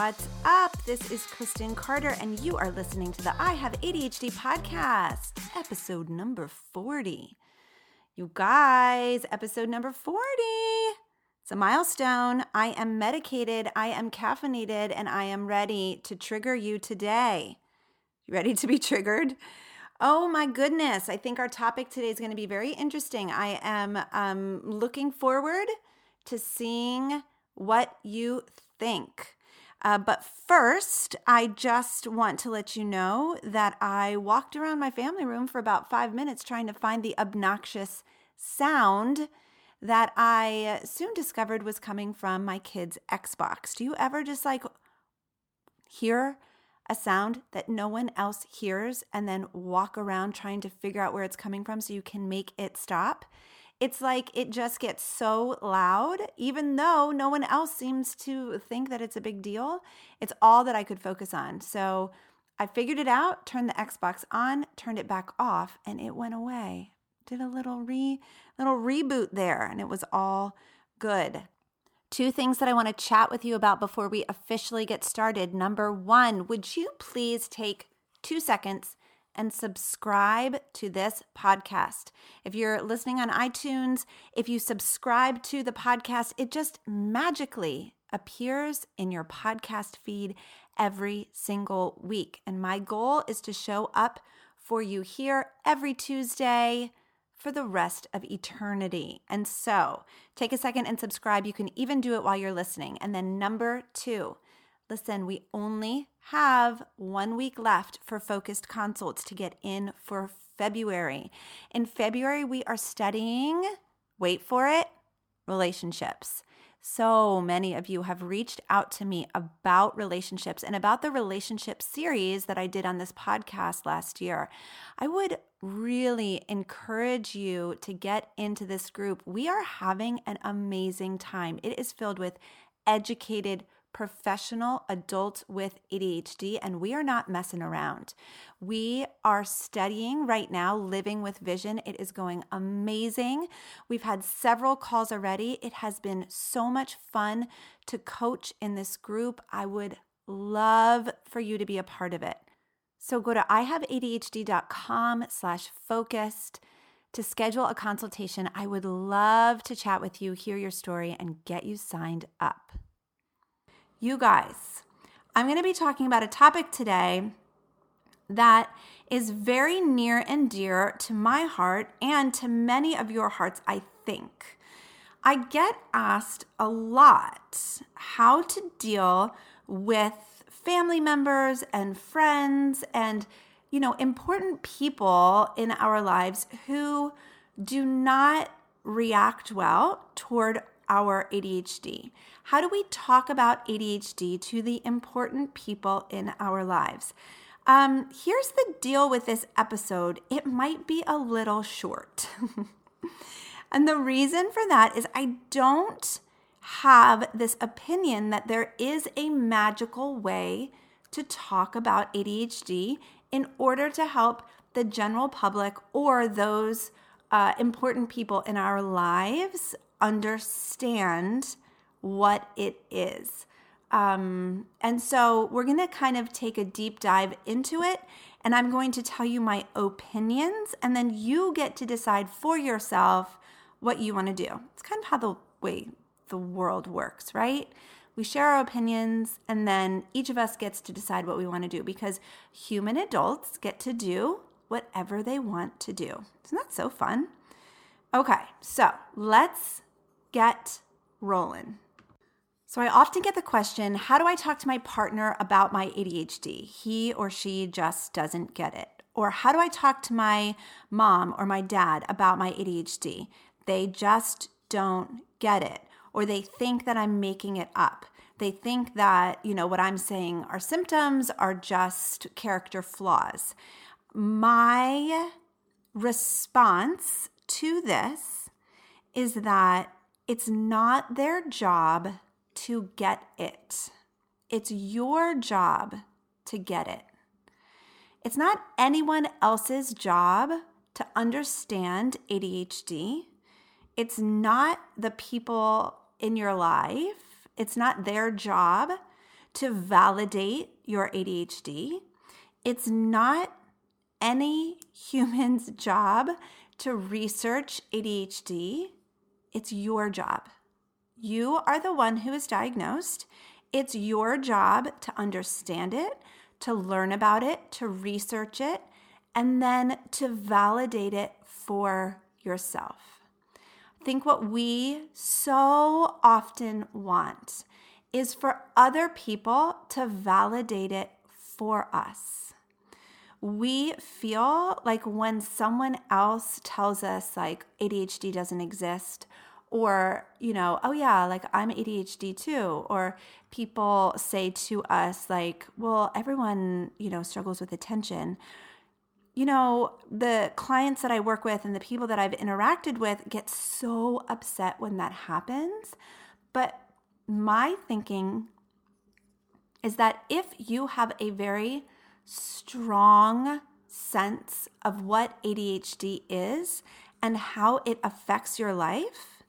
what's up? This is Kristen Carter, and you are listening to the I Have ADHD podcast, episode number 40. You guys, episode number 40. It's a milestone. I am medicated, I am caffeinated, and I am ready to trigger you today. You ready to be triggered? Oh my goodness. I think our topic today is going to be very interesting. I am um, looking forward to seeing what you think. Uh, but first, I just want to let you know that I walked around my family room for about five minutes trying to find the obnoxious sound that I soon discovered was coming from my kid's Xbox. Do you ever just like hear a sound that no one else hears and then walk around trying to figure out where it's coming from so you can make it stop? It's like it just gets so loud, even though no one else seems to think that it's a big deal. It's all that I could focus on. So I figured it out, turned the Xbox on, turned it back off, and it went away did a little re little reboot there and it was all good. Two things that I want to chat with you about before we officially get started. Number 1, would you please take 2 seconds and subscribe to this podcast. If you're listening on iTunes, if you subscribe to the podcast, it just magically appears in your podcast feed every single week. And my goal is to show up for you here every Tuesday for the rest of eternity. And so take a second and subscribe. You can even do it while you're listening. And then, number two, listen, we only have one week left for focused consults to get in for February. In February, we are studying, wait for it, relationships. So many of you have reached out to me about relationships and about the relationship series that I did on this podcast last year. I would really encourage you to get into this group. We are having an amazing time. It is filled with educated, professional adults with ADHD, and we are not messing around. We are studying right now Living with Vision. It is going amazing. We've had several calls already. It has been so much fun to coach in this group. I would love for you to be a part of it. So go to ihaveadhd.com slash focused to schedule a consultation. I would love to chat with you, hear your story, and get you signed up. You guys, I'm going to be talking about a topic today that is very near and dear to my heart and to many of your hearts, I think. I get asked a lot how to deal with family members and friends and you know important people in our lives who do not react well toward our ADHD? How do we talk about ADHD to the important people in our lives? Um, here's the deal with this episode it might be a little short. and the reason for that is I don't have this opinion that there is a magical way to talk about ADHD in order to help the general public or those uh, important people in our lives understand what it is. Um, and so we're going to kind of take a deep dive into it. And I'm going to tell you my opinions, and then you get to decide for yourself what you want to do. It's kind of how the way the world works, right? We share our opinions, and then each of us gets to decide what we want to do because human adults get to do whatever they want to do. Isn't that so fun? Okay, so let's get rolling. So, I often get the question how do I talk to my partner about my ADHD? He or she just doesn't get it. Or how do I talk to my mom or my dad about my ADHD? They just don't get it, or they think that I'm making it up. They think that, you know, what I'm saying are symptoms are just character flaws. My response to this is that it's not their job to get it. It's your job to get it. It's not anyone else's job to understand ADHD. It's not the people in your life, it's not their job to validate your ADHD. It's not any human's job to research ADHD. It's your job. You are the one who is diagnosed. It's your job to understand it, to learn about it, to research it, and then to validate it for yourself. Think what we so often want is for other people to validate it for us. We feel like when someone else tells us, like, ADHD doesn't exist, or, you know, oh yeah, like I'm ADHD too. Or people say to us, like, well, everyone, you know, struggles with attention. You know, the clients that I work with and the people that I've interacted with get so upset when that happens. But my thinking is that if you have a very strong sense of what ADHD is and how it affects your life,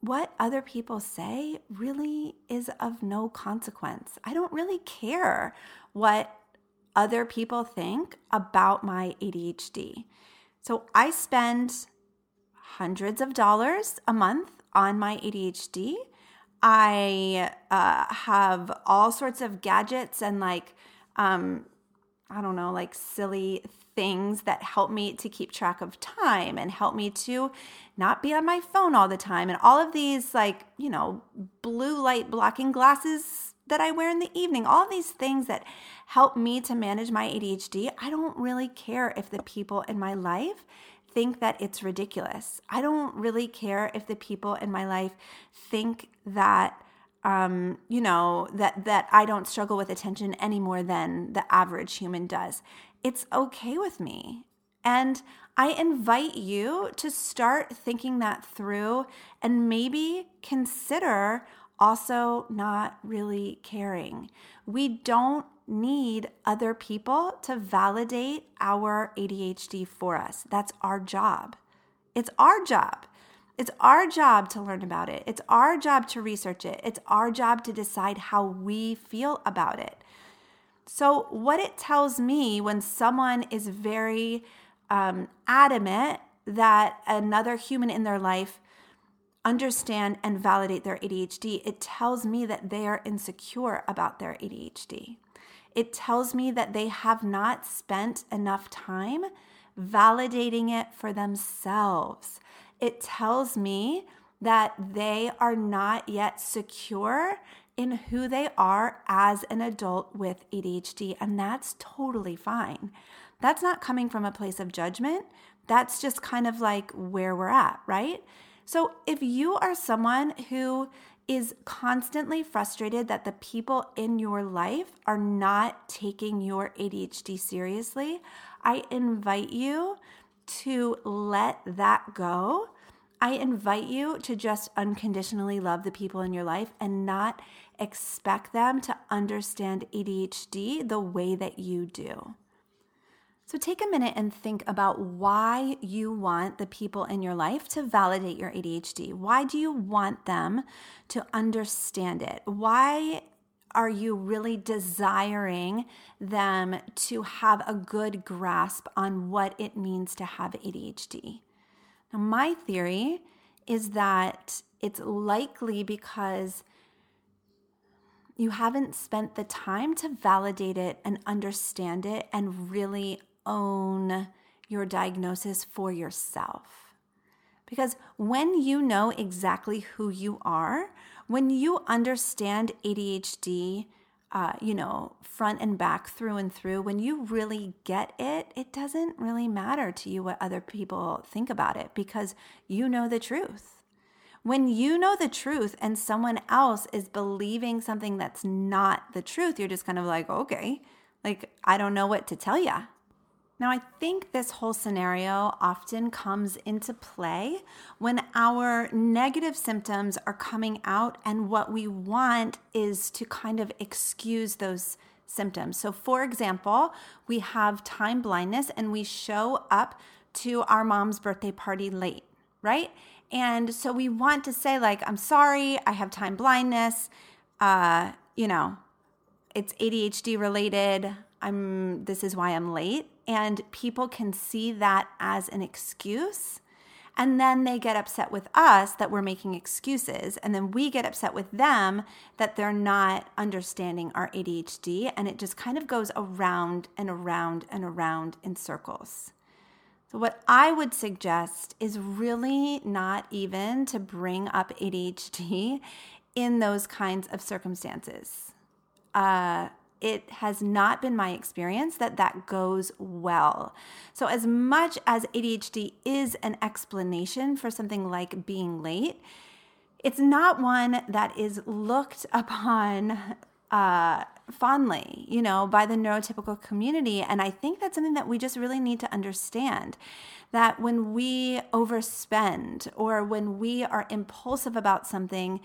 what other people say really is of no consequence. I don't really care what other people think about my ADHD. So I spend hundreds of dollars a month on my ADHD. I uh, have all sorts of gadgets and like, um, I don't know, like silly things that help me to keep track of time and help me to not be on my phone all the time and all of these like you know blue light blocking glasses that I wear in the evening all these things that help me to manage my ADHD I don't really care if the people in my life think that it's ridiculous. I don't really care if the people in my life think that um, you know that that I don't struggle with attention any more than the average human does it's okay with me. And I invite you to start thinking that through and maybe consider also not really caring. We don't need other people to validate our ADHD for us. That's our job. It's our job. It's our job to learn about it. It's our job to research it. It's our job to decide how we feel about it. So, what it tells me when someone is very um, adamant that another human in their life understand and validate their ADHD, it tells me that they are insecure about their ADHD. It tells me that they have not spent enough time validating it for themselves. It tells me that they are not yet secure in who they are as an adult with ADHD, and that's totally fine. That's not coming from a place of judgment. That's just kind of like where we're at, right? So if you are someone who is constantly frustrated that the people in your life are not taking your ADHD seriously, I invite you to let that go. I invite you to just unconditionally love the people in your life and not expect them to understand ADHD the way that you do. So take a minute and think about why you want the people in your life to validate your ADHD. Why do you want them to understand it? Why are you really desiring them to have a good grasp on what it means to have ADHD? Now, my theory is that it's likely because you haven't spent the time to validate it and understand it and really own your diagnosis for yourself. Because when you know exactly who you are, when you understand ADHD uh, you know, front and back, through and through, when you really get it, it doesn't really matter to you what other people think about it because you know the truth. When you know the truth and someone else is believing something that's not the truth, you're just kind of like, okay, like, I don't know what to tell you. Now, I think this whole scenario often comes into play when our negative symptoms are coming out, and what we want is to kind of excuse those symptoms. So, for example, we have time blindness and we show up to our mom's birthday party late, right? And so we want to say, like, I'm sorry, I have time blindness. Uh, you know, it's ADHD related. I'm this is why I'm late and people can see that as an excuse and then they get upset with us that we're making excuses and then we get upset with them that they're not understanding our ADHD and it just kind of goes around and around and around in circles. So, what I would suggest is really not even to bring up ADHD in those kinds of circumstances. Uh, it has not been my experience that that goes well. So, as much as ADHD is an explanation for something like being late, it's not one that is looked upon uh, fondly, you know, by the neurotypical community. And I think that's something that we just really need to understand that when we overspend or when we are impulsive about something,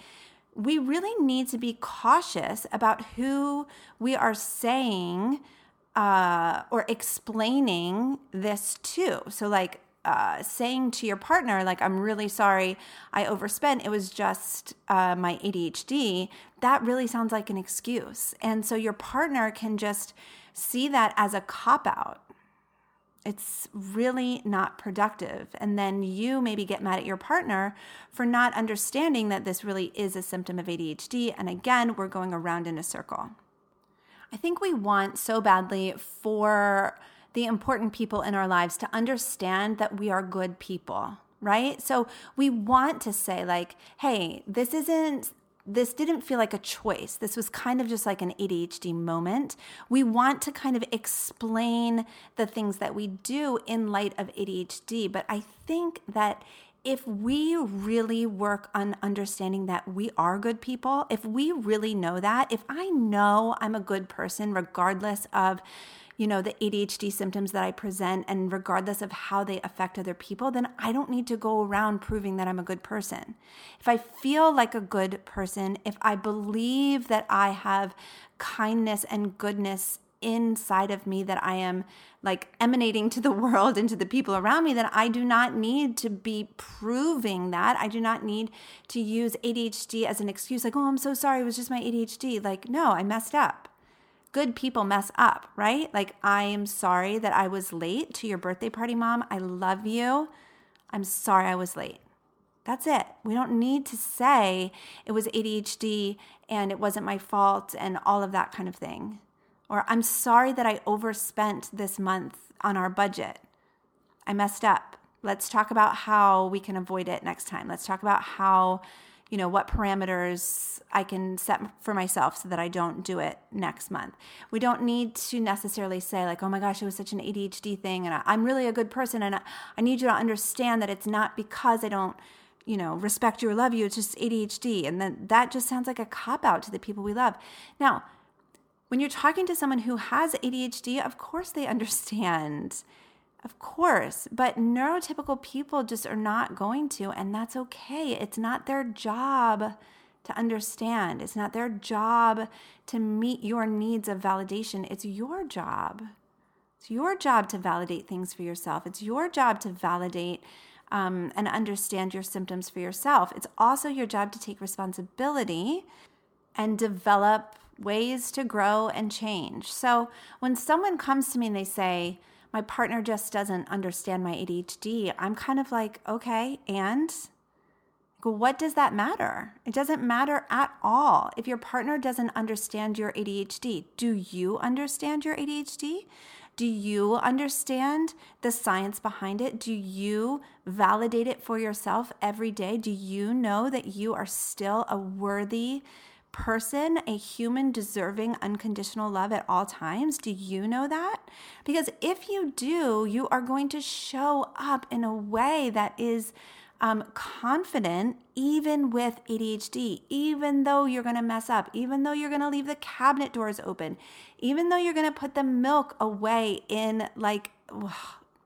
we really need to be cautious about who we are saying uh, or explaining this to. So, like, uh, saying to your partner, like, I'm really sorry I overspent, it was just uh, my ADHD, that really sounds like an excuse. And so your partner can just see that as a cop out it's really not productive. And then you maybe get mad at your partner for not understanding that this really is a symptom of ADHD. And again, we're going around in a circle. I think we want so badly for the important people in our lives to understand that we are good people, right? So we want to say, like, hey, this isn't this didn't feel like a choice. This was kind of just like an ADHD moment. We want to kind of explain the things that we do in light of ADHD. But I think that if we really work on understanding that we are good people, if we really know that, if I know I'm a good person, regardless of you know, the ADHD symptoms that I present, and regardless of how they affect other people, then I don't need to go around proving that I'm a good person. If I feel like a good person, if I believe that I have kindness and goodness inside of me that I am like emanating to the world and to the people around me, then I do not need to be proving that. I do not need to use ADHD as an excuse, like, oh, I'm so sorry, it was just my ADHD. Like, no, I messed up good people mess up, right? Like, I am sorry that I was late to your birthday party, mom. I love you. I'm sorry I was late. That's it. We don't need to say it was ADHD and it wasn't my fault and all of that kind of thing. Or I'm sorry that I overspent this month on our budget. I messed up. Let's talk about how we can avoid it next time. Let's talk about how you know, what parameters I can set for myself so that I don't do it next month. We don't need to necessarily say, like, oh my gosh, it was such an ADHD thing, and I'm really a good person, and I need you to understand that it's not because I don't you know, respect you or love you. It's just ADHD. And then that just sounds like a cop out to the people we love. Now, when you're talking to someone who has ADHD, of course they understand of course, but neurotypical people just are not going to, and that's okay. It's not their job to understand, it's not their job to meet your needs of validation. It's your job. It's your job to validate things for yourself, it's your job to validate. Um, and understand your symptoms for yourself. It's also your job to take responsibility and develop ways to grow and change. So when someone comes to me and they say, my partner just doesn't understand my ADHD, I'm kind of like, okay, and what does that matter? It doesn't matter at all. If your partner doesn't understand your ADHD, do you understand your ADHD? Do you understand the science behind it? Do you validate it for yourself every day? Do you know that you are still a worthy person, a human deserving unconditional love at all times? Do you know that? Because if you do, you are going to show up in a way that is um, confident even with ADHD, even though you're going to mess up, even though you're going to leave the cabinet doors open, even though you're going to put the milk away in like ugh,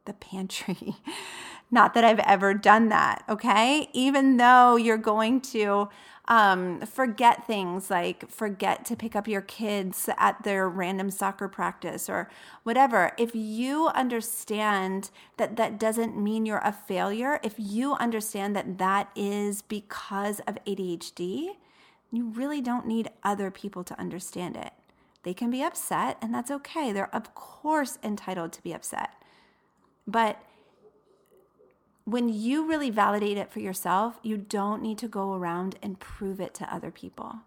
the pantry. Not that I've ever done that, okay? Even though you're going to um, forget things like forget to pick up your kids at their random soccer practice or whatever. If you understand that that doesn't mean you're a failure, if you understand that that is because of ADHD, you really don't need other people to understand it. They can be upset, and that's okay. They're, of course, entitled to be upset. But when you really validate it for yourself, you don't need to go around and prove it to other people.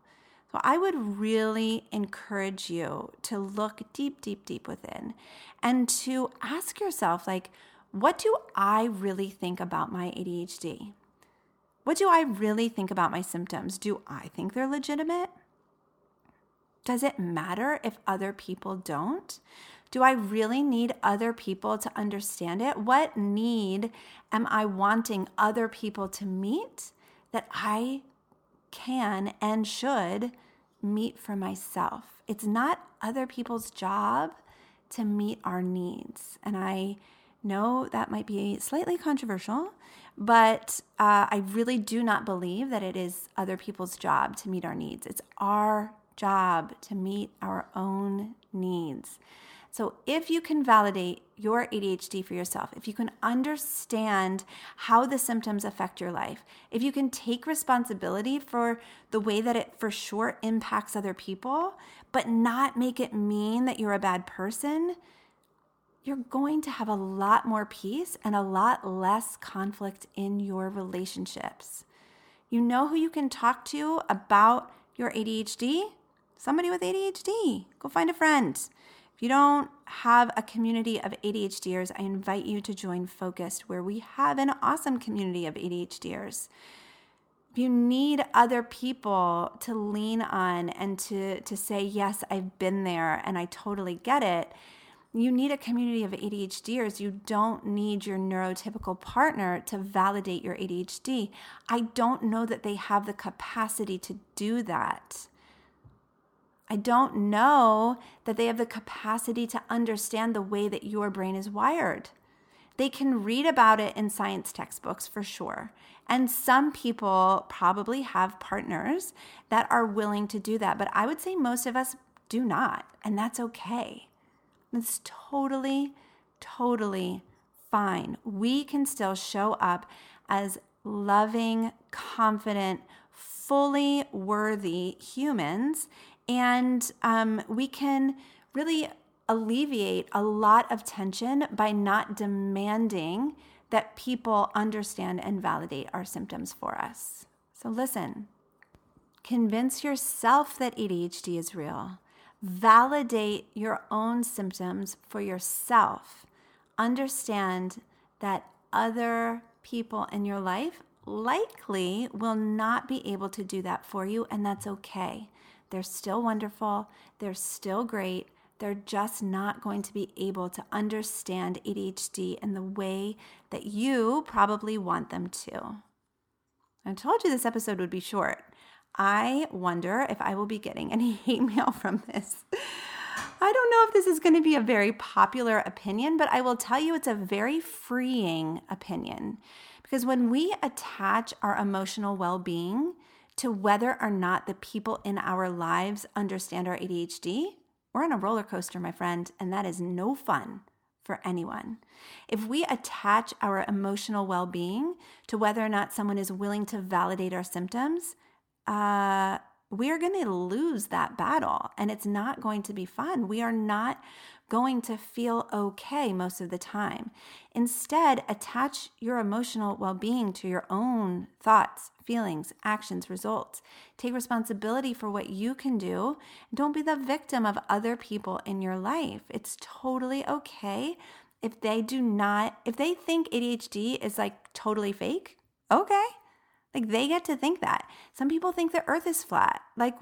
So I would really encourage you to look deep, deep, deep within and to ask yourself, like, what do I really think about my ADHD? What do I really think about my symptoms? Do I think they're legitimate? Does it matter if other people don't? Do I really need other people to understand it? What need am I wanting other people to meet that I can and should meet for myself? It's not other people's job to meet our needs. And I know that might be slightly controversial, but uh, I really do not believe that it is other people's job to meet our needs. It's our job to meet our own needs. So, if you can validate your ADHD for yourself, if you can understand how the symptoms affect your life, if you can take responsibility for the way that it for sure impacts other people, but not make it mean that you're a bad person, you're going to have a lot more peace and a lot less conflict in your relationships. You know who you can talk to about your ADHD? Somebody with ADHD. Go find a friend. If you don't have a community of ADHDers, I invite you to join Focused, where we have an awesome community of ADHDers. You need other people to lean on and to, to say, Yes, I've been there and I totally get it, you need a community of ADHDers. You don't need your neurotypical partner to validate your ADHD. I don't know that they have the capacity to do that. I don't know that they have the capacity to understand the way that your brain is wired. They can read about it in science textbooks for sure. And some people probably have partners that are willing to do that. But I would say most of us do not. And that's okay. It's totally, totally fine. We can still show up as loving, confident, fully worthy humans and um, we can really alleviate a lot of tension by not demanding that people understand and validate our symptoms for us. So, listen, convince yourself that ADHD is real. Validate your own symptoms for yourself. Understand that other people in your life likely will not be able to do that for you, and that's okay. They're still wonderful, they're still great. They're just not going to be able to understand ADHD in the way that you probably want them to. I told you this episode would be short. I wonder if I will be getting any hate mail from this. I don't know if this is going to be a very popular opinion, but I will tell you it's a very freeing opinion. Because when we attach our emotional well being to whether or not the people in our lives understand our ADHD, we're on a roller coaster, my friend, and that is no fun for anyone. If we attach our emotional well being to whether or not someone is willing to validate our symptoms, uh, we are going to lose that battle and it's not going to be fun. We are not going to feel okay most of the time. Instead, attach your emotional well being to your own thoughts, feelings, actions, results. Take responsibility for what you can do. Don't be the victim of other people in your life. It's totally okay if they do not, if they think ADHD is like totally fake. Okay, Like they get to think that. Some people think the earth is flat. Like,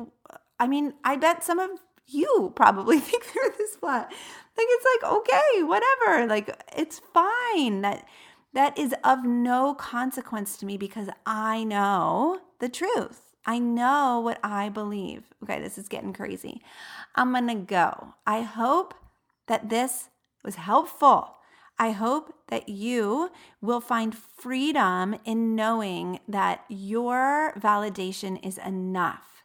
I mean, I bet some of you probably think the earth is flat. Like it's like, okay, whatever. Like it's fine. That that is of no consequence to me because I know the truth. I know what I believe. Okay, this is getting crazy. I'm going to go. I hope that this was helpful. I hope that you will find freedom in knowing that your validation is enough.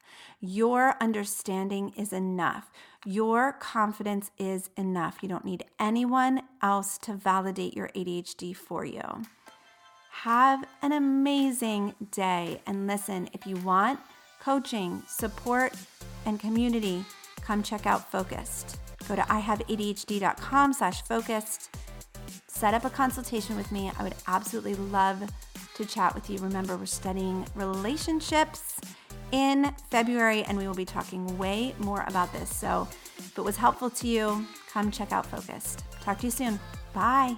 Your understanding is enough. Your confidence is enough. You don't need anyone else to validate your ADHD for you. Have an amazing day. And listen, if you want coaching, support, and community, come check out Focused. Go to ihaveadhd.com slash focused set up a consultation with me. I would absolutely love to chat with you. Remember, we're studying relationships in February, and we will be talking way more about this. So if it was helpful to you, come check out Focused. Talk to you soon. Bye.